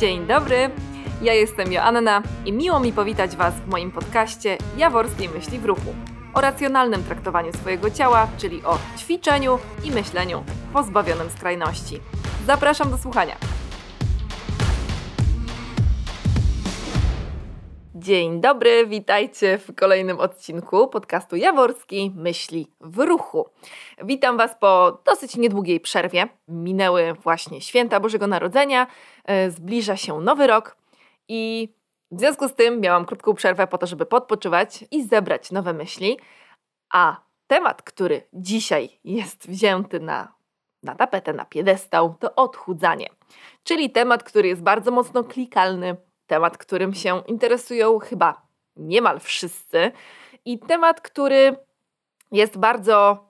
Dzień dobry, ja jestem Joanna i miło mi powitać Was w moim podcaście Jaworskiej Myśli w Ruchu o racjonalnym traktowaniu swojego ciała, czyli o ćwiczeniu i myśleniu pozbawionym skrajności. Zapraszam do słuchania. Dzień dobry, witajcie w kolejnym odcinku podcastu Jaworski Myśli w Ruchu. Witam Was po dosyć niedługiej przerwie. Minęły właśnie święta Bożego Narodzenia, zbliża się nowy rok i w związku z tym miałam krótką przerwę po to, żeby podpoczywać i zebrać nowe myśli. A temat, który dzisiaj jest wzięty na, na tapetę, na piedestał, to odchudzanie. Czyli temat, który jest bardzo mocno klikalny, temat, którym się interesują chyba niemal wszyscy i temat, który jest bardzo,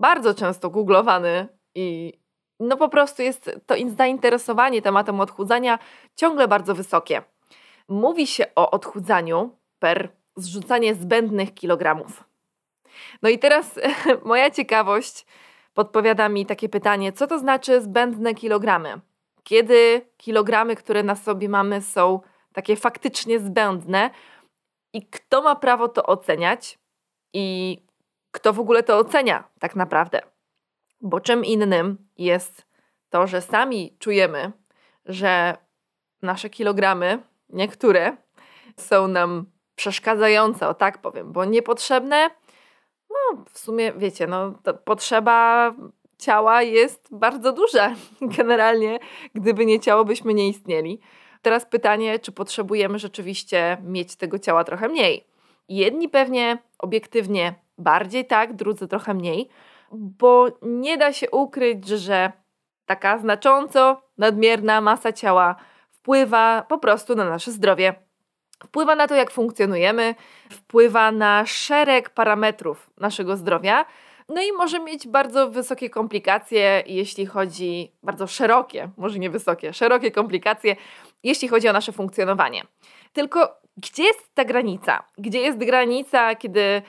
bardzo często googlowany i no po prostu jest to zainteresowanie tematem odchudzania ciągle bardzo wysokie. Mówi się o odchudzaniu per zrzucanie zbędnych kilogramów. No i teraz moja ciekawość podpowiada mi takie pytanie, co to znaczy zbędne kilogramy? Kiedy kilogramy, które na sobie mamy, są takie faktycznie zbędne i kto ma prawo to oceniać i kto w ogóle to ocenia tak naprawdę? Bo czym innym jest to, że sami czujemy, że nasze kilogramy, niektóre, są nam przeszkadzające, o tak powiem, bo niepotrzebne. No, w sumie wiecie, no, potrzeba ciała jest bardzo duża. Generalnie, gdyby nie ciało, byśmy nie istnieli. Teraz pytanie, czy potrzebujemy rzeczywiście mieć tego ciała trochę mniej. Jedni pewnie obiektywnie bardziej tak, drudzy trochę mniej, bo nie da się ukryć, że taka znacząco nadmierna masa ciała wpływa po prostu na nasze zdrowie. Wpływa na to, jak funkcjonujemy, wpływa na szereg parametrów naszego zdrowia, no i może mieć bardzo wysokie komplikacje, jeśli chodzi, bardzo szerokie, może nie wysokie, szerokie komplikacje, jeśli chodzi o nasze funkcjonowanie. Tylko gdzie jest ta granica? Gdzie jest granica, kiedy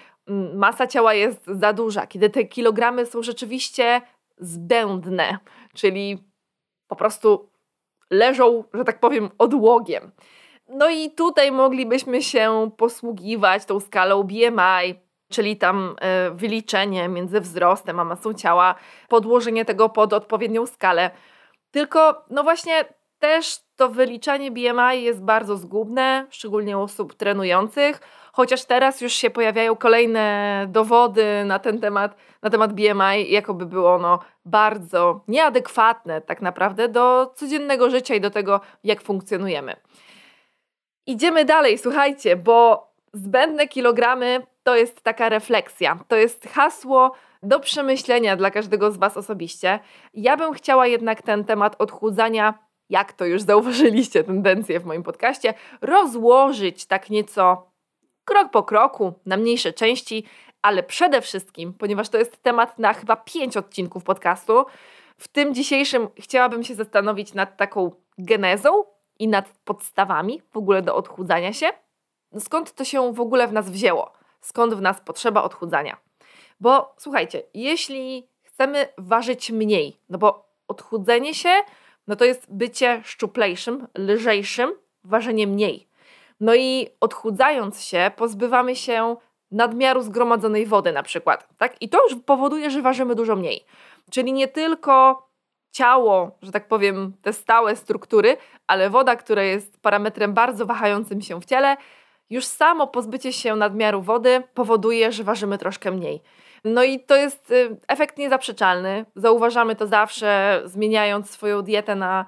masa ciała jest za duża, kiedy te kilogramy są rzeczywiście zbędne, czyli po prostu leżą, że tak powiem, odłogiem. No i tutaj moglibyśmy się posługiwać tą skalą BMI, czyli tam e, wyliczenie między wzrostem a masą ciała, podłożenie tego pod odpowiednią skalę. Tylko, no właśnie, też to wyliczanie BMI jest bardzo zgubne, szczególnie u osób trenujących, chociaż teraz już się pojawiają kolejne dowody na ten temat, na temat BMI, jakoby było ono bardzo nieadekwatne tak naprawdę do codziennego życia i do tego, jak funkcjonujemy. Idziemy dalej, słuchajcie, bo zbędne kilogramy to jest taka refleksja, to jest hasło do przemyślenia dla każdego z Was osobiście. Ja bym chciała jednak ten temat odchudzania, jak to już zauważyliście, tendencję w moim podcaście, rozłożyć tak nieco krok po kroku, na mniejsze części, ale przede wszystkim, ponieważ to jest temat na chyba pięć odcinków podcastu, w tym dzisiejszym chciałabym się zastanowić nad taką genezą i nad podstawami w ogóle do odchudzania się. Skąd to się w ogóle w nas wzięło? skąd w nas potrzeba odchudzania. Bo słuchajcie, jeśli chcemy ważyć mniej, no bo odchudzenie się, no to jest bycie szczuplejszym, lżejszym, ważenie mniej. No i odchudzając się, pozbywamy się nadmiaru zgromadzonej wody na przykład, tak? I to już powoduje, że ważymy dużo mniej. Czyli nie tylko ciało, że tak powiem, te stałe struktury, ale woda, która jest parametrem bardzo wahającym się w ciele, już samo pozbycie się nadmiaru wody powoduje, że ważymy troszkę mniej. No i to jest y, efekt niezaprzeczalny. Zauważamy to zawsze, zmieniając swoją dietę na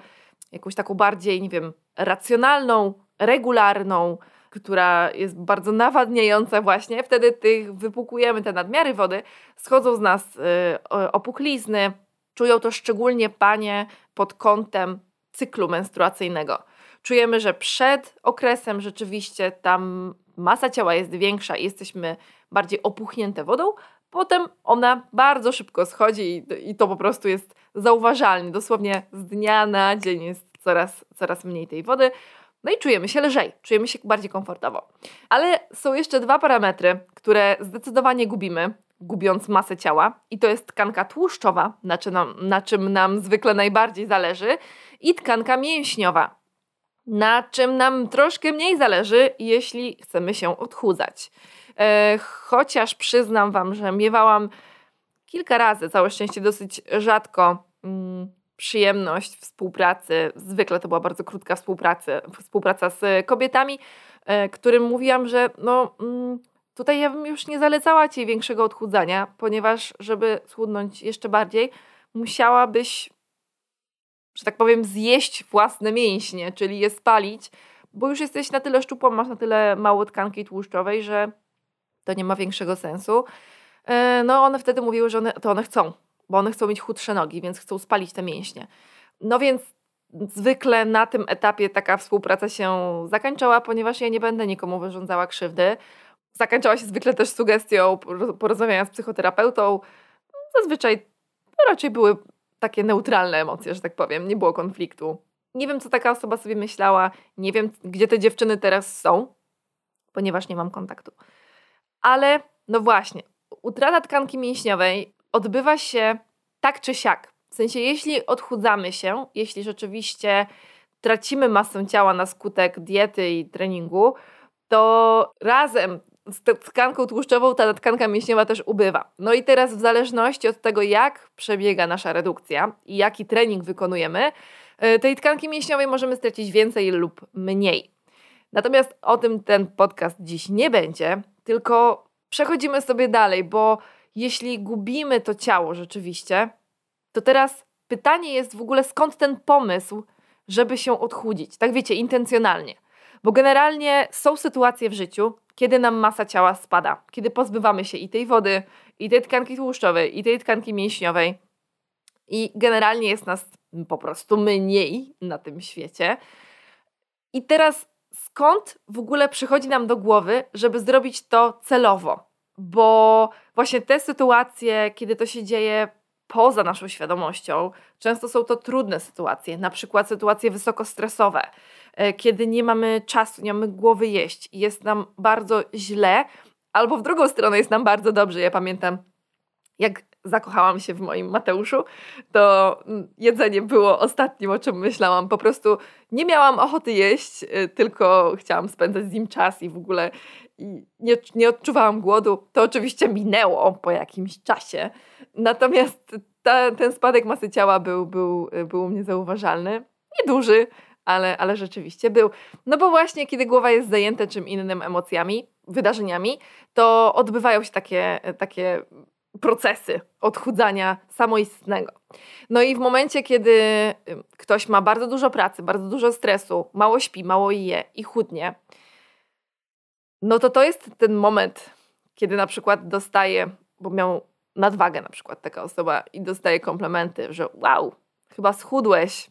jakąś taką bardziej, nie wiem, racjonalną, regularną, która jest bardzo nawadniająca właśnie. Wtedy tych wypłukujemy te nadmiary wody, schodzą z nas y, opuchlizny. Czują to szczególnie panie pod kątem cyklu menstruacyjnego czujemy, że przed okresem rzeczywiście tam masa ciała jest większa i jesteśmy bardziej opuchnięte wodą, potem ona bardzo szybko schodzi i, to po prostu jest zauważalne. Dosłownie z dnia na dzień jest coraz, coraz mniej tej wody. No i czujemy się lżej, czujemy się bardziej komfortowo. Ale są jeszcze dwa parametry, które zdecydowanie gubimy, gubiąc masę ciała, i to jest tkanka tłuszczowa, na czym nam, na czym nam zwykle najbardziej zależy, i tkanka mięśniowa. na czym nam troszkę mniej zależy, jeśli chcemy się odchudzać. E, chociaż przyznam Wam, że miewałam kilka razy, całe szczęście dosyć rzadko, mm, przyjemność współpracy. Zwykle to była bardzo krótka współpraca, współpraca z kobietami, e, którym mówiłam, że no, mm, tutaj ja bym już nie zalecała Ci większego odchudzania, ponieważ żeby schudnąć jeszcze bardziej, musiałabyś, że tak powiem, zjeść własne mięśnie, czyli je spalić, bo już jesteś na tyle szczupła, masz na tyle mało tkanki tłuszczowej, że to nie ma większego sensu. E, no one wtedy mówiły, że one, to one chcą, bo one chcą mieć chudsze nogi, więc chcą spalić te mięśnie. No więc zwykle na tym etapie taka współpraca się zakończyła, ponieważ ja nie będę nikomu wyrządzała krzywdy. Zakończyła się zwykle też sugestią porozmawiania z psychoterapeutą. Zazwyczaj raczej były takie neutralne emocje, że tak powiem, nie było konfliktu. Nie wiem, co taka osoba sobie myślała, nie wiem, gdzie te dziewczyny teraz są, ponieważ nie mam kontaktu. Ale no właśnie, utrata tkanki mięśniowej odbywa się tak czy siak. W sensie, jeśli odchudzamy się, jeśli rzeczywiście tracimy masę ciała na skutek diety i treningu, to razem z tkanką tłuszczową ta tkanka mięśniowa też ubywa. No i teraz w zależności od tego, jak przebiega nasza redukcja i jaki trening wykonujemy, e, tej tkanki mięśniowej możemy stracić więcej lub mniej. Natomiast o tym ten podcast dziś nie będzie, tylko przechodzimy sobie dalej, bo jeśli gubimy to ciało rzeczywiście, to teraz pytanie jest w ogóle skąd ten pomysł, żeby się odchudzić. Tak wiecie, intencjonalnie. Bo generalnie są sytuacje w życiu, kiedy nam masa ciała spada, kiedy pozbywamy się i tej wody, i tej tkanki tłuszczowej, i tej tkanki mięśniowej. I generalnie jest nas po prostu mniej na tym świecie. I teraz skąd w ogóle przychodzi nam do głowy, żeby zrobić to celowo? Bo właśnie te sytuacje, kiedy to się dzieje poza naszą świadomością, często są to trudne sytuacje, na przykład sytuacje wysokostresowe, e, kiedy nie mamy czasu, nie mamy głowy jeść jest nam bardzo źle, albo w drugą stronę jest nam bardzo dobrze. Ja pamiętam, jak zakochałam się w moim Mateuszu, to jedzenie było ostatnim, o czym myślałam. Po prostu nie miałam ochoty jeść, y, tylko chciałam spędzać z nim czas i w ogóle nie, nie odczuwałam głodu. To oczywiście minęło po jakimś czasie. Natomiast ta, ten spadek masy ciała był, był, y, był u mnie zauważalny. Nieduży, ale, ale rzeczywiście był. No bo właśnie, kiedy głowa jest zajęta czym innym emocjami, wydarzeniami, to odbywają się takie, takie procesy odchudzania samoistnego. No i w momencie, kiedy ktoś ma bardzo dużo pracy, bardzo dużo stresu, mało śpi, mało je i chudnie, no to to jest ten moment, kiedy na przykład dostaje, bo miał nadwagę na przykład taka osoba i dostaje komplementy, że wow, chyba schudłeś.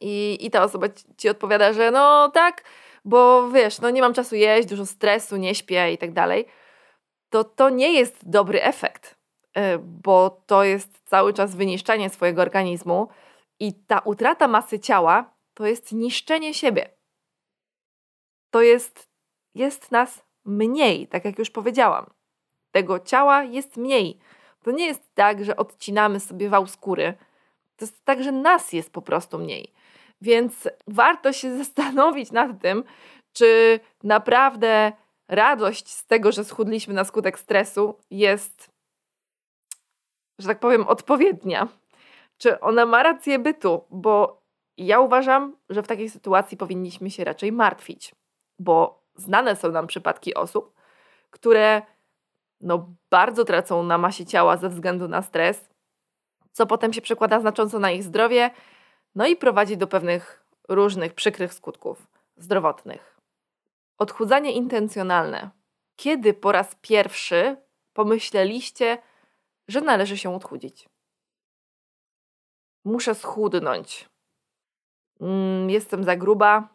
I, i ta osoba ci, ci odpowiada, że no tak, bo wiesz, no nie mam czasu jeść, dużo stresu, nie śpię i tak dalej to to nie jest dobry efekt, e, bo to jest cały czas wyniszczenie swojego organizmu i ta utrata masy ciała to jest niszczenie siebie. To jest, jest nas mniej, tak jak już powiedziałam. Tego ciała jest mniej. To nie jest tak, że odcinamy sobie wał skóry. To jest tak, że nas jest po prostu mniej. Więc warto się zastanowić nad tym, czy naprawdę radość z tego, że schudliśmy na skutek stresu jest, że tak powiem, odpowiednia. Czy ona ma rację bytu? Bo ja uważam, że w takiej sytuacji powinniśmy się raczej martwić, bo znane są nam przypadki osób, które no, bardzo tracą na masie ciała ze względu na stres, co potem się przekłada znacząco na ich zdrowie, no i prowadzi do pewnych różnych przykrych skutków zdrowotnych. Odchudzanie intencjonalne. Kiedy po raz pierwszy pomyśleliście, że należy się odchudzić? Muszę schudnąć. Mm, jestem za gruba.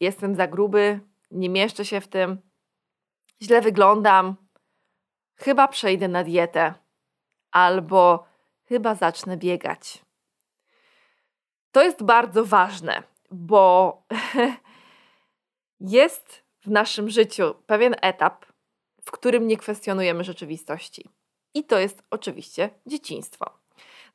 Jestem za gruby. Nie mieszczę się w tym. Źle wyglądam. Chyba przejdę na dietę. Albo chyba zacznę biegać. To jest bardzo ważne, bo Jest w naszym życiu pewien etap, w którym nie kwestionujemy rzeczywistości. I to jest oczywiście dzieciństwo.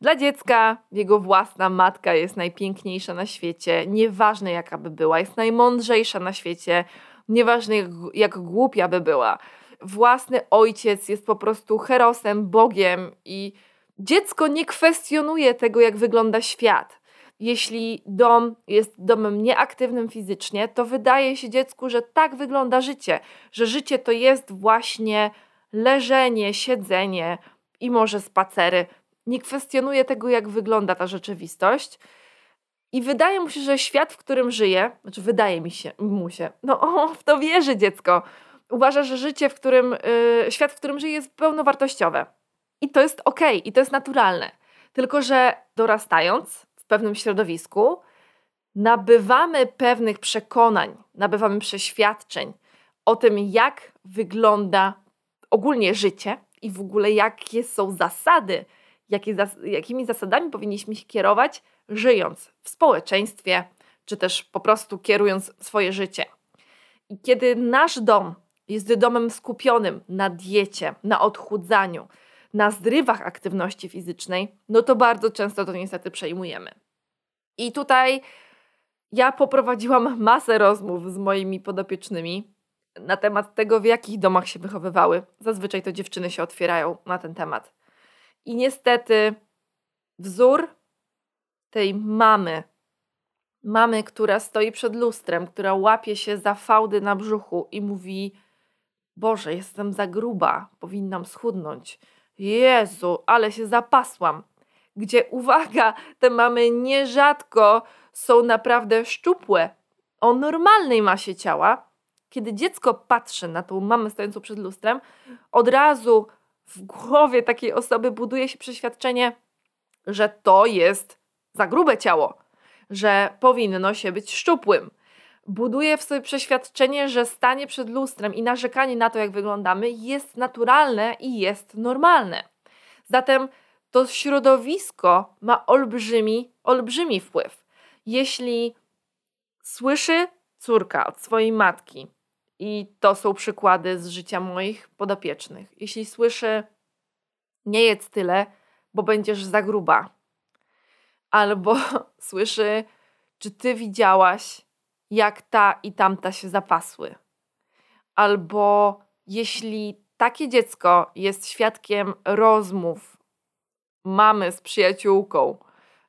Dla dziecka jego własna matka jest najpiękniejsza na świecie, nieważne jaka by była, jest najmądrzejsza na świecie, nieważne jak, jak głupia by była. Własny ojciec jest po prostu herosem, Bogiem i dziecko nie kwestionuje tego, jak wygląda świat. Jeśli dom jest domem nieaktywnym fizycznie, to wydaje się dziecku, że tak wygląda życie, że życie to jest właśnie leżenie, siedzenie i może spacery. Nie kwestionuje tego, jak wygląda ta rzeczywistość. I wydaje mu się, że świat, w którym żyje, znaczy wydaje mi się, mu się, no o, w to wierzy dziecko. Uważa, że życie, w którym, yy, świat, w którym żyje, jest pełnowartościowe. I to jest ok, i to jest naturalne. Tylko, że dorastając w pewnym środowisku, nabywamy pewnych przekonań, nabywamy przeświadczeń o tym, jak wygląda ogólnie życie i w ogóle jakie są zasady, jakie, jakimi zasadami powinniśmy się kierować, żyjąc w społeczeństwie, czy też po prostu kierując swoje życie. I kiedy nasz dom jest domem skupionym na diecie, na odchudzaniu, na zrywach aktywności fizycznej, no to bardzo często to niestety przejmujemy. I tutaj ja poprowadziłam masę rozmów z moimi podopiecznymi na temat tego, w jakich domach się wychowywały. Zazwyczaj to dziewczyny się otwierają na ten temat. I niestety wzór tej mamy, mamy, która stoi przed lustrem, która łapie się za fałdy na brzuchu i mówi: Boże, jestem za gruba, powinnam schudnąć. Jezu, ale się zapasłam. Gdzie uwaga, te mamy nierzadko są naprawdę szczupłe, o normalnej masie ciała. Kiedy dziecko patrzy na tą mamę stojącą przed lustrem, od razu w głowie takiej osoby buduje się przeświadczenie, że to jest za grube ciało, że powinno się być szczupłym. Buduje w sobie przeświadczenie, że stanie przed lustrem i narzekanie na to, jak wyglądamy, jest naturalne i jest normalne. Zatem to środowisko ma olbrzymi, olbrzymi wpływ. Jeśli słyszy córka od swojej matki, i to są przykłady z życia moich podopiecznych. Jeśli słyszę, nie jedz tyle, bo będziesz za gruba. Albo słyszy, czy ty widziałaś, jak ta i tamta się zapasły. Albo jeśli takie dziecko jest świadkiem rozmów mamy z przyjaciółką,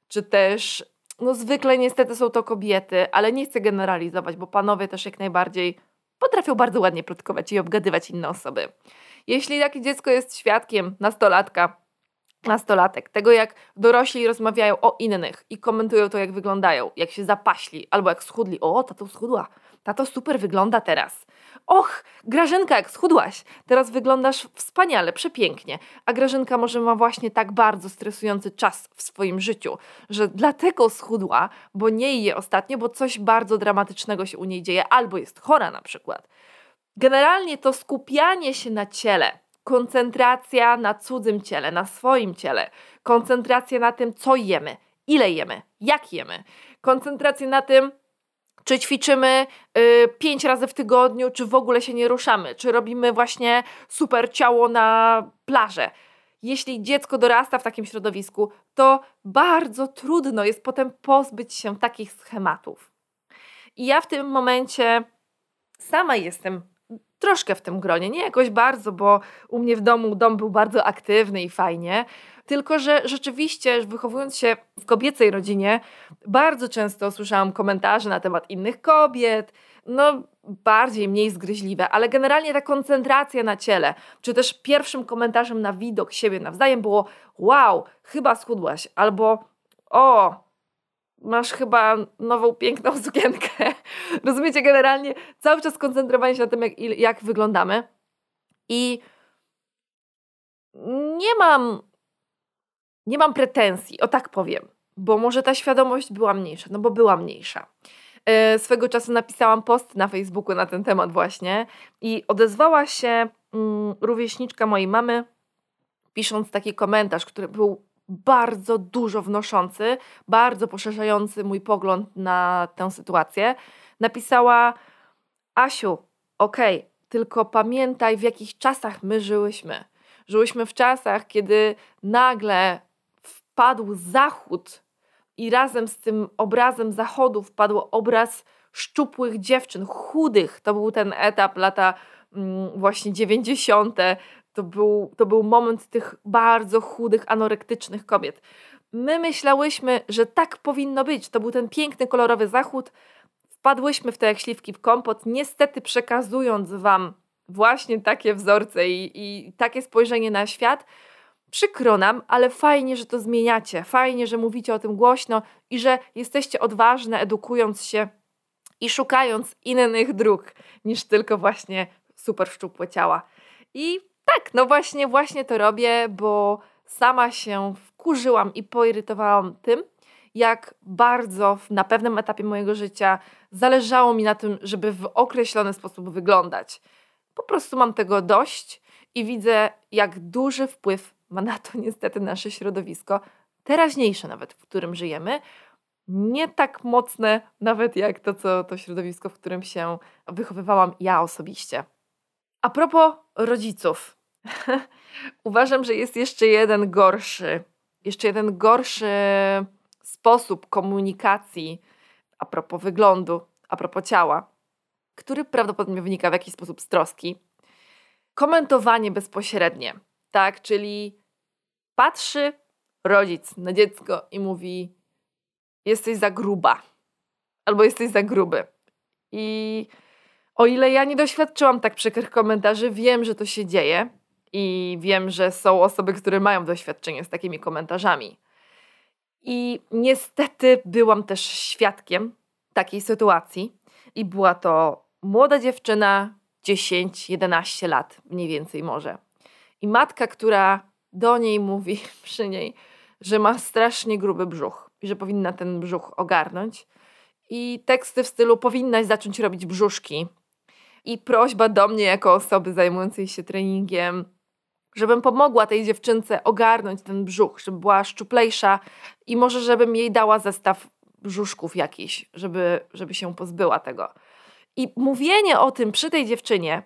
czy też, no zwykle niestety są to kobiety, ale nie chcę generalizować, bo panowie też jak najbardziej potrafią bardzo ładnie plotkować i obgadywać inne osoby. Jeśli takie dziecko jest świadkiem nastolatka, nastolatek, tego jak dorośli rozmawiają o innych i komentują to, jak wyglądają, jak się zapaśli albo jak schudli. O, tato schudła, tato super wygląda teraz. Och, Grażynka, jak schudłaś, teraz wyglądasz wspaniale, przepięknie. A Grażynka może ma właśnie tak bardzo stresujący czas w swoim życiu, że dlatego schudła, bo nie je ostatnio, bo coś bardzo dramatycznego się u niej dzieje, albo jest chora na przykład. Generalnie to skupianie się na ciele, koncentracja na cudzym ciele, na swoim ciele, koncentracja na tym, co jemy, ile jemy, jak jemy, koncentracja na tym, czy ćwiczymy y, pięć razy w tygodniu, czy w ogóle się nie ruszamy, czy robimy właśnie super ciało na plażę. Jeśli dziecko dorasta w takim środowisku, to bardzo trudno jest potem pozbyć się takich schematów. I ja w tym momencie sama jestem troszkę w tym gronie, nie jakoś bardzo, bo u mnie w domu dom był bardzo aktywny i fajnie, tylko że rzeczywiście, wychowując się w kobiecej rodzinie, bardzo często słyszałam komentarze na temat innych kobiet, no bardziej, mniej zgryźliwe, ale generalnie ta koncentracja na ciele, czy też pierwszym komentarzem na widok siebie nawzajem było wow, chyba schudłaś, albo o, masz chyba nową, piękną sukienkę. Rozumiecie, generalnie cały czas koncentrowanie się na tym, jak, jak wyglądamy. I nie mam, nie mam pretensji, o tak powiem, bo może ta świadomość była mniejsza, no bo była mniejsza. E, swego czasu napisałam post na Facebooku na ten temat właśnie i odezwała się mm, rówieśniczka mojej mamy, pisząc taki komentarz, który był bardzo dużo wnoszący, bardzo poszerzający mój pogląd na tę sytuację. Napisała: Asiu, okej, okay, tylko pamiętaj, w jakich czasach my żyłyśmy. Żyłyśmy w czasach, kiedy nagle wpadł zachód i razem z tym obrazem zachodu wpadł obraz szczupłych dziewczyn, chudych. To był ten etap lata mm, właśnie 90. To był, to był moment tych bardzo chudych, anorektycznych kobiet. My myślałyśmy, że tak powinno być. To był ten piękny, kolorowy zachód. Wpadłyśmy w to jak śliwki w kompot, niestety przekazując Wam właśnie takie wzorce i, i takie spojrzenie na świat. Przykro nam, ale fajnie, że to zmieniacie. Fajnie, że mówicie o tym głośno i że jesteście odważne, edukując się i szukając innych dróg niż tylko właśnie super szczupłe ciała. I tak, no właśnie, właśnie to robię, bo sama się wkurzyłam i poirytowałam tym, jak bardzo na pewnym etapie mojego życia zależało mi na tym, żeby w określony sposób wyglądać. Po prostu mam tego dość i widzę, jak duży wpływ ma na to niestety nasze środowisko, teraźniejsze nawet, w którym żyjemy. Nie tak mocne nawet jak to, co to środowisko, w którym się wychowywałam ja osobiście. A propos rodziców. Uważam, że jest jeszcze jeden gorszy, jeszcze jeden gorszy sposób komunikacji a propos wyglądu, a propos ciała, który prawdopodobnie wynika w jakiś sposób z troski. Komentowanie bezpośrednie, tak, czyli patrzy rodzic na dziecko i mówi: Jesteś za gruba, albo jesteś za gruby. I o ile ja nie doświadczyłam tak przykrych komentarzy, wiem, że to się dzieje i wiem, że są osoby, które mają doświadczenie z takimi komentarzami. I niestety byłam też świadkiem takiej sytuacji. I była to młoda dziewczyna, 10-11 lat, mniej więcej może. I matka, która do niej mówi przy niej, że ma strasznie gruby brzuch i że powinna ten brzuch ogarnąć. I teksty w stylu powinnaś zacząć robić brzuszki. I prośba do mnie, jako osoby zajmującej się treningiem, żebym pomogła tej dziewczynce ogarnąć ten brzuch, żeby była szczuplejsza i może żebym jej dała zestaw brzuszków jakiś, żeby, żeby się pozbyła tego. I mówienie o tym przy tej dziewczynie,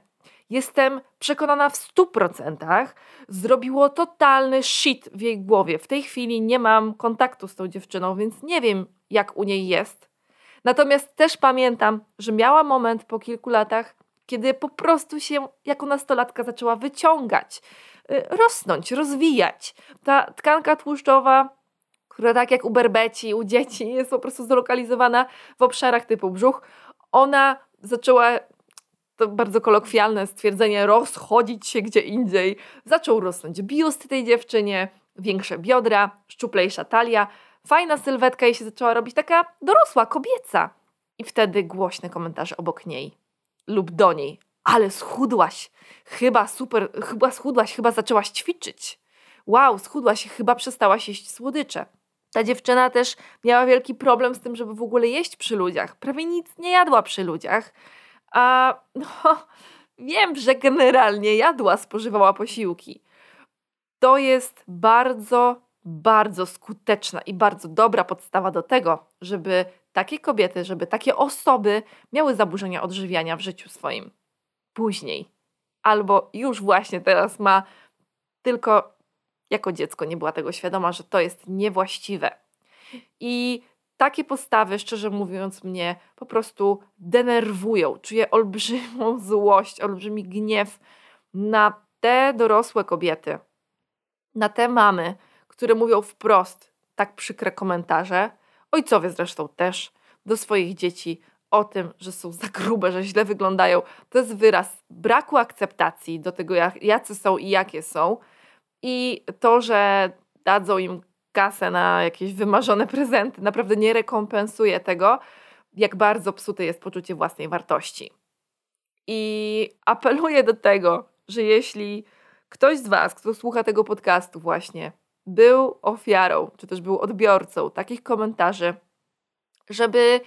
jestem przekonana w stu procentach, zrobiło totalny shit w jej głowie. W tej chwili nie mam kontaktu z tą dziewczyną, więc nie wiem, jak u niej jest. Natomiast też pamiętam, że miała moment po kilku latach, kiedy po prostu się jako nastolatka zaczęła wyciągać, rosnąć, rozwijać. Ta tkanka tłuszczowa, która tak jak u berbeci, u dzieci jest po prostu zlokalizowana w obszarach typu brzuch, ona zaczęła to bardzo kolokwialne stwierdzenie, rozchodzić się gdzie indziej. Zaczął rosnąć biust tej dziewczynie, większe biodra, szczuplejsza talia, fajna sylwetka jej się zaczęła robić taka dorosła, kobieca. I wtedy głośne komentarze obok niej lub do niej. Ale schudłaś, chyba super, chyba schudłaś, chyba zaczęłaś ćwiczyć. Wow, schudłaś, chyba przestałaś jeść słodycze. Ta dziewczyna też miała wielki problem z tym, żeby w ogóle jeść przy ludziach. Prawie nic nie jadła przy ludziach. A no, wiem, że generalnie jadła, spożywała posiłki. To jest bardzo, bardzo skuteczna i bardzo dobra podstawa do tego, żeby takie kobiety, żeby takie osoby miały zaburzenia odżywiania w życiu swoim. Później. Albo już właśnie teraz ma tylko jako dziecko nie była tego świadoma, że to jest niewłaściwe. I takie postawy, szczerze mówiąc, mnie po prostu denerwują. Czuję olbrzymią złość, olbrzymi gniew na te dorosłe kobiety, na te mamy, które mówią wprost tak przykre komentarze, ojcowie zresztą też, do swoich dzieci o tym, że są za grube, że źle wyglądają. To jest wyraz braku akceptacji do tego, jak, jacy są i jakie są. I to, że dadzą im kasę na jakieś wymarzone prezenty, naprawdę nie rekompensuje tego, jak bardzo psute jest poczucie własnej wartości. I apeluję do tego, że jeśli ktoś z Was, kto słucha tego podcastu, właśnie był ofiarą, czy też był odbiorcą takich komentarzy, żeby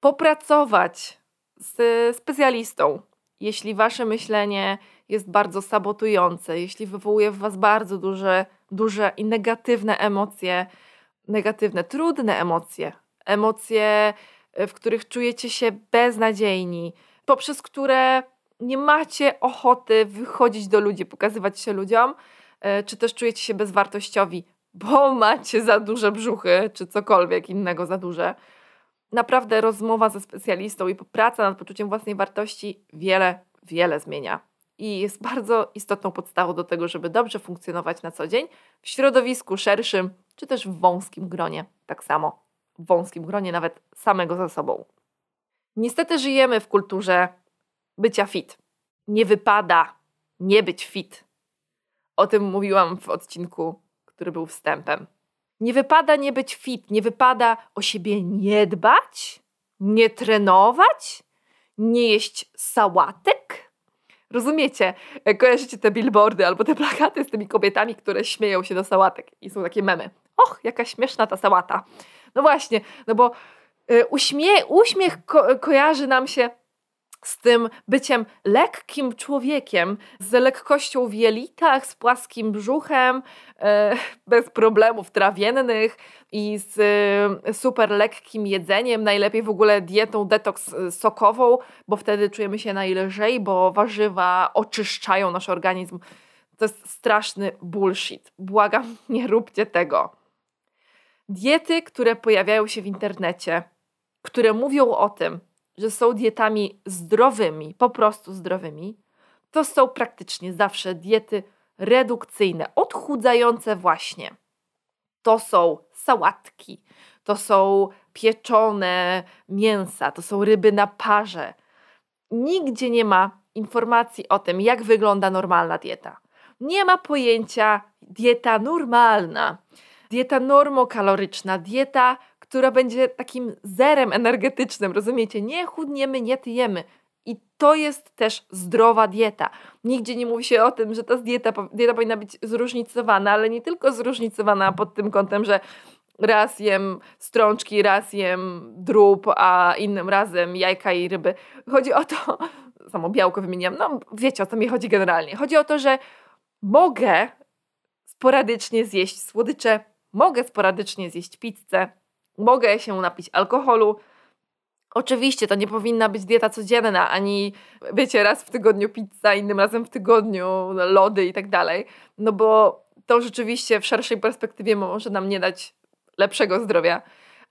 popracować z specjalistą, jeśli Wasze myślenie jest bardzo sabotujące, jeśli wywołuje w Was bardzo duże, duże i negatywne emocje, negatywne, trudne emocje, emocje, e, w których czujecie się beznadziejni, poprzez które nie macie ochoty wychodzić do ludzi, pokazywać się ludziom, e, czy też czujecie się bezwartościowi, bo macie za duże brzuchy, czy cokolwiek innego za duże. Naprawdę rozmowa ze specjalistą i praca nad poczuciem własnej wartości wiele, wiele zmienia. I jest bardzo istotną podstawą do tego, żeby dobrze funkcjonować na co dzień w środowisku szerszym, czy też w wąskim gronie. Tak samo w wąskim gronie, nawet samego za sobą. Niestety żyjemy w kulturze bycia fit. Nie wypada nie być fit. O tym mówiłam w odcinku, który był wstępem. Nie wypada nie być fit, nie wypada o siebie nie dbać, nie trenować, nie jeść sałatek. Rozumiecie? Kojarzycie te billboardy albo te plakaty z tymi kobietami, które śmieją się do sałatek i są takie memy. Och, jaka śmieszna ta sałata. No właśnie, no bo y, uśmie uśmiech ko kojarzy nam się z tym byciem lekkim człowiekiem, z lekkością w jelitach, z płaskim brzuchem, e, bez problemów trawiennych i z e, super lekkim jedzeniem, najlepiej w ogóle dietą detoks e, sokową, bo wtedy czujemy się najlżej, bo warzywa oczyszczają nasz organizm. To jest straszny bullshit. Błagam, nie róbcie tego. Diety, które pojawiają się w internecie, które mówią o tym, że są dietami zdrowymi, po prostu zdrowymi, to są praktycznie zawsze diety redukcyjne, odchudzające właśnie. To są sałatki, to są pieczone mięsa, to są ryby na parze. Nigdzie nie ma informacji o tym, jak wygląda normalna dieta. Nie ma pojęcia dieta normalna, dieta normokaloryczna, dieta która będzie takim zerem energetycznym, rozumiecie? Nie chudniemy, nie tyjemy. I to jest też zdrowa dieta. Nigdzie nie mówi się o tym, że ta dieta, dieta powinna być zróżnicowana, ale nie tylko zróżnicowana pod tym kątem, że raz jem strączki, raz jem drób, a innym razem jajka i ryby. Chodzi o to, samo białko wymieniam, no wiecie o co mi chodzi generalnie. Chodzi o to, że mogę sporadycznie zjeść słodycze, mogę sporadycznie zjeść pizzę, mogę się napić alkoholu. Oczywiście to nie powinna być dieta codzienna, ani wiecie, raz w tygodniu pizza, innym razem w tygodniu lody i tak dalej, no bo to rzeczywiście w szerszej perspektywie może nam nie dać lepszego zdrowia.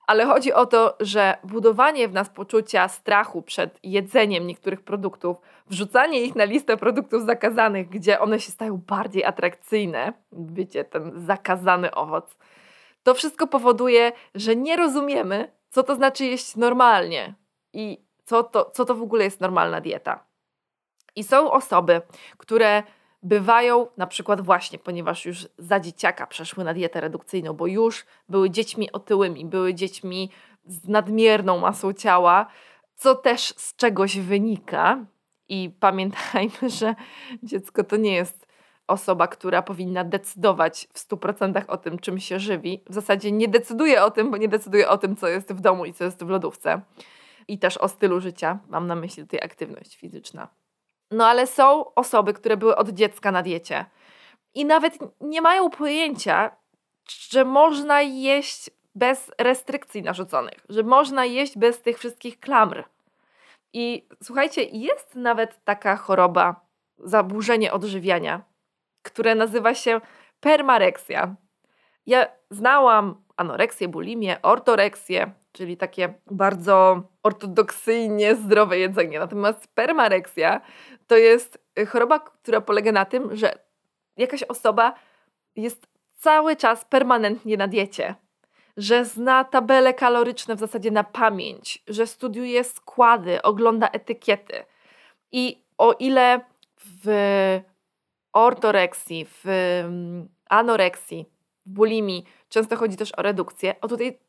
Ale chodzi o to, że budowanie w nas poczucia strachu przed jedzeniem niektórych produktów, wrzucanie ich na listę produktów zakazanych, gdzie one się stają bardziej atrakcyjne, wiecie, ten zakazany owoc, to wszystko powoduje, że nie rozumiemy, co to znaczy jeść normalnie i co to, co to w ogóle jest normalna dieta. I są osoby, które bywają na przykład właśnie, ponieważ już za dzieciaka przeszły na dietę redukcyjną, bo już były dziećmi otyłymi, były dziećmi z nadmierną masą ciała, co też z czegoś wynika. I pamiętajmy, że dziecko to nie jest osoba, która powinna decydować w 100% o tym, czym się żywi, w zasadzie nie decyduje o tym, bo nie decyduje o tym, co jest w domu i co jest w lodówce. I też o stylu życia, mam na myśli tutaj aktywność fizyczna. No ale są osoby, które były od dziecka na diecie i nawet nie mają pojęcia, że można jeść bez restrykcji narzuconych, że można jeść bez tych wszystkich klamr. I słuchajcie, jest nawet taka choroba, zaburzenie odżywiania, które nazywa się permareksja. Ja znałam anoreksję, bulimię, ortoreksję, czyli takie bardzo ortodoksyjnie zdrowe jedzenie. Natomiast permareksja to jest choroba, która polega na tym, że jakaś osoba jest cały czas permanentnie na diecie, że zna tabele kaloryczne w zasadzie na pamięć, że studiuje składy, ogląda etykiety. I o ile w ortoreksji, w anoreksji, w bulimii, często chodzi też o redukcję. O tutaj,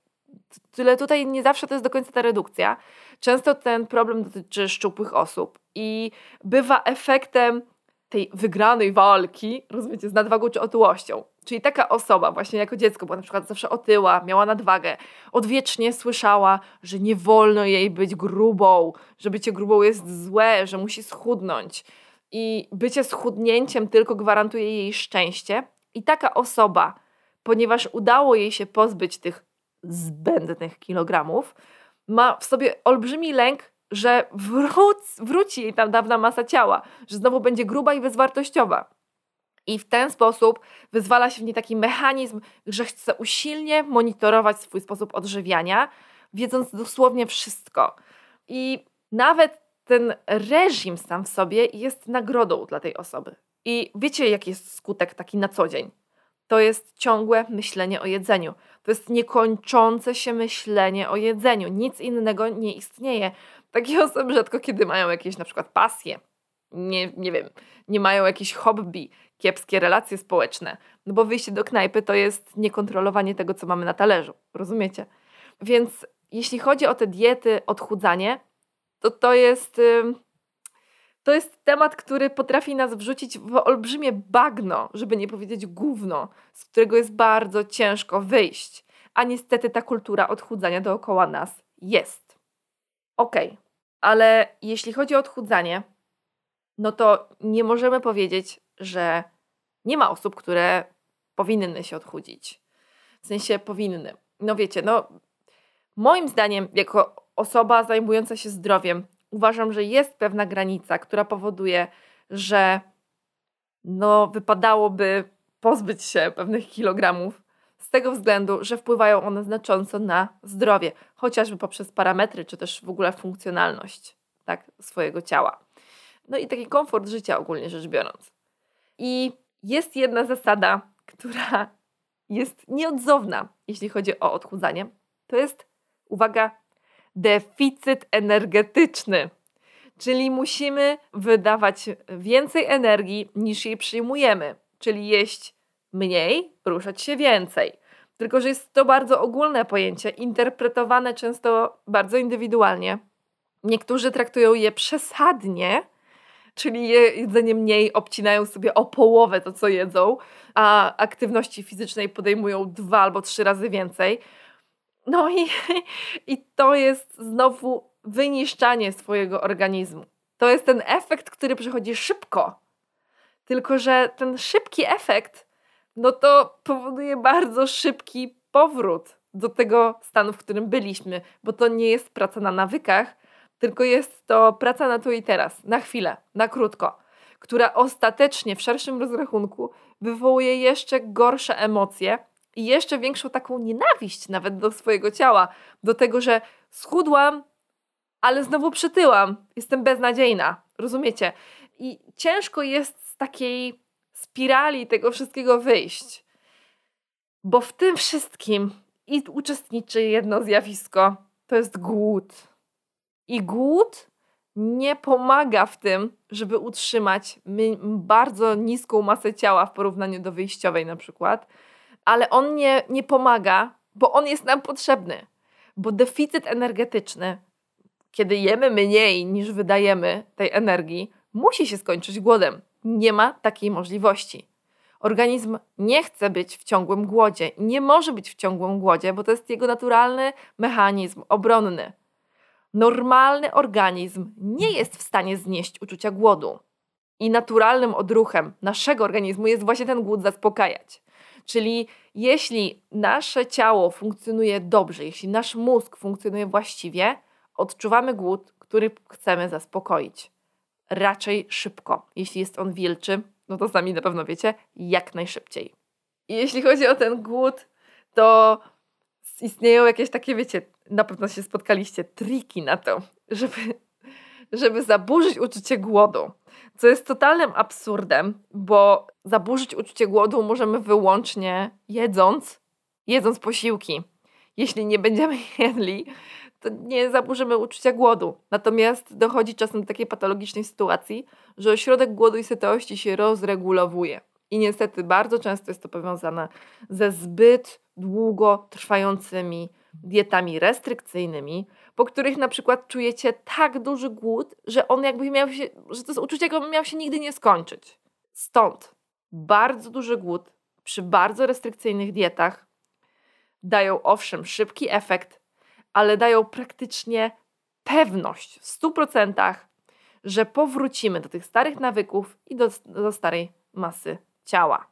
tyle tutaj nie zawsze to jest do końca ta redukcja. Często ten problem dotyczy szczupłych osób i bywa efektem tej wygranej walki, rozumiecie, z nadwagą czy otyłością. Czyli taka osoba właśnie jako dziecko była na przykład zawsze otyła, miała nadwagę, odwiecznie słyszała, że nie wolno jej być grubą, że bycie grubą jest złe, że musi schudnąć i bycie schudnięciem tylko gwarantuje jej szczęście. I taka osoba, ponieważ udało jej się pozbyć tych zbędnych kilogramów, ma w sobie olbrzymi lęk, że wróc, wróci jej tam dawna masa ciała, że znowu będzie gruba i bezwartościowa. I w ten sposób wyzwala się w niej taki mechanizm, że chce usilnie monitorować swój sposób odżywiania, wiedząc dosłownie wszystko. I nawet ten reżim sam w sobie jest nagrodą dla tej osoby. I wiecie, jaki jest skutek taki na co dzień? To jest ciągłe myślenie o jedzeniu. To jest niekończące się myślenie o jedzeniu. Nic innego nie istnieje. Takie osoby rzadko kiedy mają jakieś na przykład pasje, nie, nie wiem, nie mają jakichś hobby, kiepskie relacje społeczne. No bo wyjście do knajpy to jest niekontrolowanie tego, co mamy na talerzu. Rozumiecie? Więc jeśli chodzi o te diety, odchudzanie, to to jest. To jest temat, który potrafi nas wrzucić w olbrzymie bagno, żeby nie powiedzieć gówno, z którego jest bardzo ciężko wyjść. A niestety ta kultura odchudzania dookoła nas jest. Okej, okay. ale jeśli chodzi o odchudzanie, no to nie możemy powiedzieć, że nie ma osób, które powinny się odchudzić. W sensie powinny. No wiecie, no moim zdaniem, jako osoba zajmująca się zdrowiem, uważam, że jest pewna granica, która powoduje, że no, wypadałoby pozbyć się pewnych kilogramów z tego względu, że wpływają one znacząco na zdrowie, chociażby poprzez parametry, czy też w ogóle funkcjonalność tak, swojego ciała. No i taki komfort życia ogólnie rzecz biorąc. I jest jedna zasada, która jest nieodzowna, jeśli chodzi o odchudzanie. To jest, uwaga, deficyt energetyczny. Czyli musimy wydawać więcej energii niż jej przyjmujemy, czyli jeść mniej, ruszać się więcej. Tylko, że jest to bardzo ogólne pojęcie, interpretowane często bardzo indywidualnie. Niektórzy traktują je przesadnie, czyli jedzenie mniej obcinają sobie o połowę to, co jedzą, a aktywności fizycznej podejmują dwa albo trzy razy więcej. No i, i to jest znowu wyniszczanie swojego organizmu. To jest ten efekt, który przychodzi szybko. Tylko, że ten szybki efekt, no to powoduje bardzo szybki powrót do tego stanu, w którym byliśmy, bo to nie jest praca na nawykach, tylko jest to praca na tu i teraz, na chwilę, na krótko, która ostatecznie w szerszym rozrachunku wywołuje jeszcze gorsze emocje, i jeszcze większą taką nienawiść nawet do swojego ciała, do tego, że schudłam, ale znowu przytyłam, jestem beznadziejna, rozumiecie? I ciężko jest z takiej spirali tego wszystkiego wyjść, bo w tym wszystkim i uczestniczy jedno zjawisko. To jest głód. I głód nie pomaga w tym, żeby utrzymać bardzo niską masę ciała w porównaniu do wyjściowej na przykład ale on nie, nie pomaga, bo on jest nam potrzebny. Bo deficyt energetyczny, kiedy jemy mniej niż wydajemy tej energii, musi się skończyć głodem. Nie ma takiej możliwości. Organizm nie chce być w ciągłym głodzie, nie może być w ciągłym głodzie, bo to jest jego naturalny mechanizm obronny. Normalny organizm nie jest w stanie znieść uczucia głodu. I naturalnym odruchem naszego organizmu jest właśnie ten głód zaspokajać. Czyli jeśli nasze ciało funkcjonuje dobrze, jeśli nasz mózg funkcjonuje właściwie, odczuwamy głód, który chcemy zaspokoić. Raczej szybko. Jeśli jest on wilczy, no to sami na pewno wiecie, jak najszybciej. I jeśli chodzi o ten głód, to istnieją jakieś takie, wiecie, na pewno się spotkaliście, triki na to, żeby, żeby zaburzyć uczucie głodu co jest totalnym absurdem, bo zaburzyć uczucie głodu możemy wyłącznie jedząc, jedząc posiłki. Jeśli nie będziemy jedli, to nie zaburzymy uczucia głodu. Natomiast dochodzi czasem do takiej patologicznej sytuacji, że ośrodek głodu i sytości się rozregulowuje. I niestety bardzo często jest to powiązane ze zbyt długo trwającymi dietami restrykcyjnymi, po których na przykład czujecie tak duży głód, że on jakby miał się, że to uczucie jakby miał się nigdy nie skończyć. Stąd bardzo duży głód przy bardzo restrykcyjnych dietach dają owszem szybki efekt, ale dają praktycznie pewność w 100%, że powrócimy do tych starych nawyków i do, do starej masy ciała.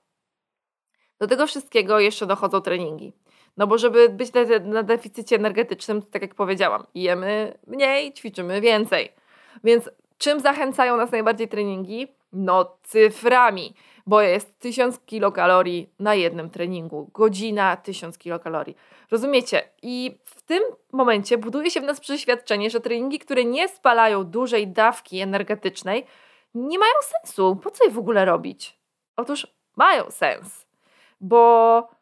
Do tego wszystkiego jeszcze dochodzą treningi. No bo żeby być na, na deficycie energetycznym, to tak jak powiedziałam, jemy mniej, ćwiczymy więcej. Więc czym zachęcają nas najbardziej treningi? No cyframi, bo jest 1000 kilokalorii na jednym treningu, godzina 1000 kilokalorii. Rozumiecie? I w tym momencie buduje się w nas przeświadczenie, że treningi, które nie spalają dużej dawki energetycznej, nie mają sensu. Po co je w ogóle robić? Otóż mają sens, bo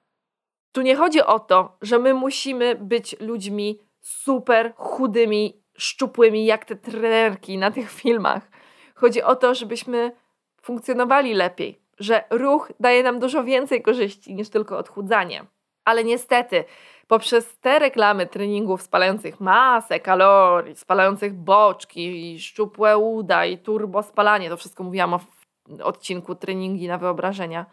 tu nie chodzi o to, że my musimy być ludźmi super chudymi, szczupłymi, jak te trenerki na tych filmach. Chodzi o to, żebyśmy funkcjonowali lepiej, że ruch daje nam dużo więcej korzyści niż tylko odchudzanie. Ale niestety, poprzez te reklamy treningów spalających masę kalorii, spalających boczki i szczupłe uda i turbo spalanie, to wszystko mówiłam w odcinku treningi na wyobrażenia,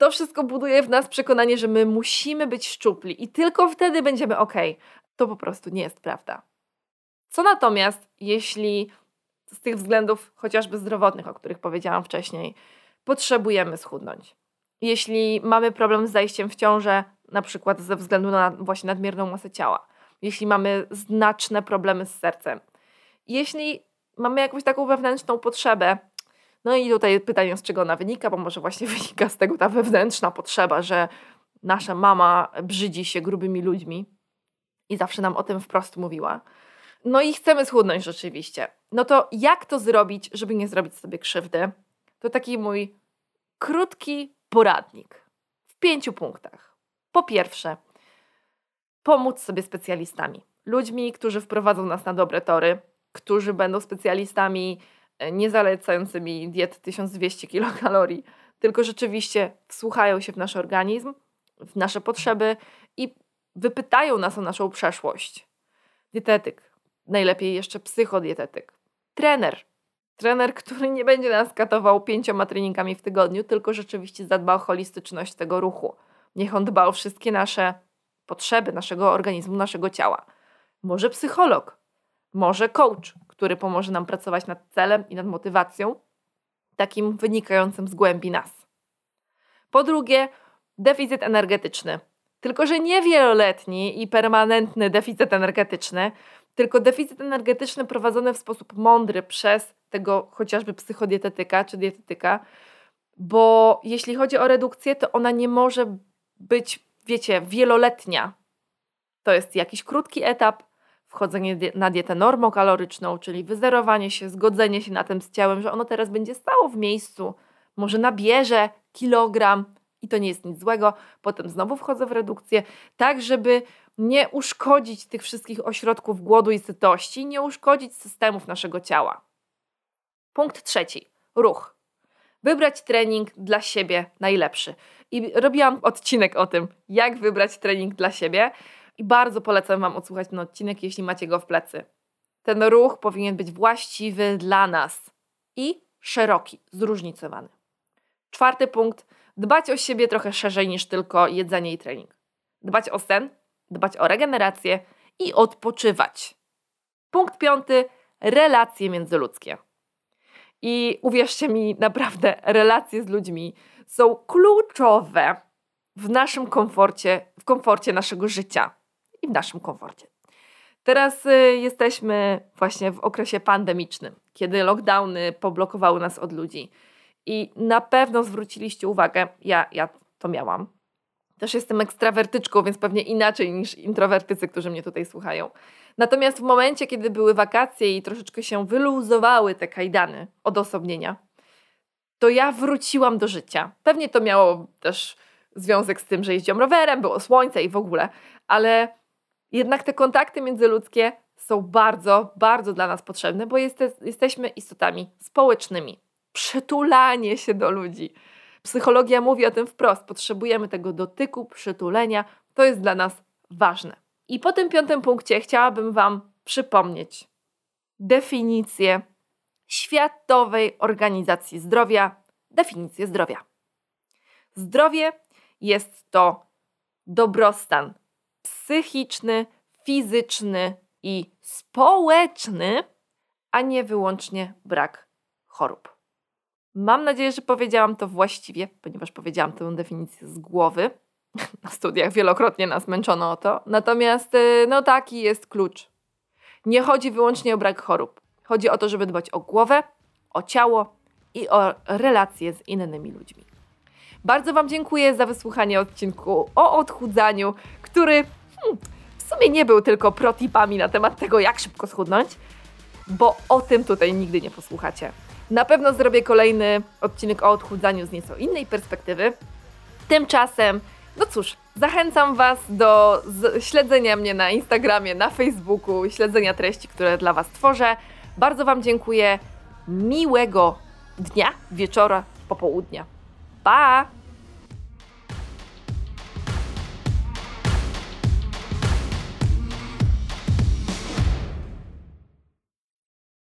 to wszystko buduje w nas przekonanie, że my musimy być szczupli i tylko wtedy będziemy ok. To po prostu nie jest prawda. Co natomiast, jeśli z tych względów chociażby zdrowotnych, o których powiedziałam wcześniej, potrzebujemy schudnąć? Jeśli mamy problem z zajściem w ciążę, na przykład ze względu na właśnie nadmierną masę ciała, jeśli mamy znaczne problemy z sercem, jeśli mamy jakąś taką wewnętrzną potrzebę, no i tutaj pytanie, z czego ona wynika, bo może właśnie wynika z tego ta wewnętrzna potrzeba, że nasza mama brzydzi się grubymi ludźmi i zawsze nam o tym wprost mówiła. No i chcemy schudnąć rzeczywiście. No to jak to zrobić, żeby nie zrobić sobie krzywdy? To taki mój krótki poradnik w pięciu punktach. Po pierwsze, pomóc sobie specjalistami. Ludźmi, którzy wprowadzą nas na dobre tory, którzy będą specjalistami nie zalecającymi diet 1200 kilokalorii, tylko rzeczywiście wsłuchają się w nasz organizm, w nasze potrzeby i wypytają nas o naszą przeszłość. Dietetyk, najlepiej jeszcze psychodietetyk, trener. Trener, który nie będzie nas katował pięcioma treningami w tygodniu, tylko rzeczywiście zadba o holistyczność tego ruchu. Niech on dba o wszystkie nasze potrzeby naszego organizmu, naszego ciała. Może psycholog, może coach, który pomoże nam pracować nad celem i nad motywacją, takim wynikającym z głębi nas. Po drugie, deficyt energetyczny. Tylko, że nie wieloletni i permanentny deficyt energetyczny, tylko deficyt energetyczny prowadzony w sposób mądry przez tego chociażby psychodietetyka czy dietetyka, bo jeśli chodzi o redukcję, to ona nie może być, wiecie, wieloletnia. To jest jakiś krótki etap, wchodzenie na dietę normokaloryczną, czyli wyzerowanie się, zgodzenie się na tym z ciałem, że ono teraz będzie stało w miejscu, może nabierze kilogram i to nie jest nic złego. Potem znowu wchodzę w redukcję, tak żeby nie uszkodzić tych wszystkich ośrodków głodu i sytości, nie uszkodzić systemów naszego ciała. Punkt trzeci. Ruch. Wybrać trening dla siebie najlepszy. I robiłam odcinek o tym, jak wybrać trening dla siebie. I bardzo polecam Wam odsłuchać ten odcinek, jeśli macie go w plecy. Ten ruch powinien być właściwy dla nas i szeroki, zróżnicowany. Czwarty punkt. Dbać o siebie trochę szerzej niż tylko jedzenie i trening. Dbać o sen, dbać o regenerację i odpoczywać. Punkt piąty. Relacje międzyludzkie. I uwierzcie mi, naprawdę, relacje z ludźmi są kluczowe w naszym komforcie, w komforcie naszego życia i w naszym komforcie. Teraz y, jesteśmy właśnie w okresie pandemicznym, kiedy lockdowny poblokowały nas od ludzi. I na pewno zwróciliście uwagę, ja, ja to miałam. Też jestem ekstrawertyczką, więc pewnie inaczej niż introwertycy, którzy mnie tutaj słuchają. Natomiast w momencie, kiedy były wakacje i troszeczkę się wyluzowały te kajdany odosobnienia, to ja wróciłam do życia. Pewnie to miało też związek z tym, że jeździłam rowerem, było słońce i w ogóle, ale jednak te kontakty międzyludzkie są bardzo, bardzo dla nas potrzebne, bo jeste, jesteśmy istotami społecznymi. Przytulanie się do ludzi. Psychologia mówi o tym wprost. Potrzebujemy tego dotyku, przytulenia. To jest dla nas ważne. I po tym piątym punkcie chciałabym Wam przypomnieć definicję Światowej Organizacji Zdrowia, definicję zdrowia. Zdrowie jest to dobrostan psychiczny, fizyczny i społeczny, a nie wyłącznie brak chorób. Mam nadzieję, że powiedziałam to właściwie, ponieważ powiedziałam tę definicję z głowy. Na studiach wielokrotnie nas męczono o to. Natomiast, y, no taki jest klucz. Nie chodzi wyłącznie o brak chorób. Chodzi o to, żeby dbać o głowę, o ciało i o relacje z innymi ludźmi. Bardzo Wam dziękuję za wysłuchanie odcinku o odchudzaniu, który hmm, w sumie nie był tylko protipami na temat tego, jak szybko schudnąć, bo o tym tutaj nigdy nie posłuchacie. Na pewno zrobię kolejny odcinek o odchudzaniu z nieco innej perspektywy. Tymczasem, no cóż, zachęcam Was do śledzenia mnie na Instagramie, na Facebooku, śledzenia treści, które dla Was tworzę. Bardzo Wam dziękuję. Miłego dnia, wieczora, popołudnia. Pa!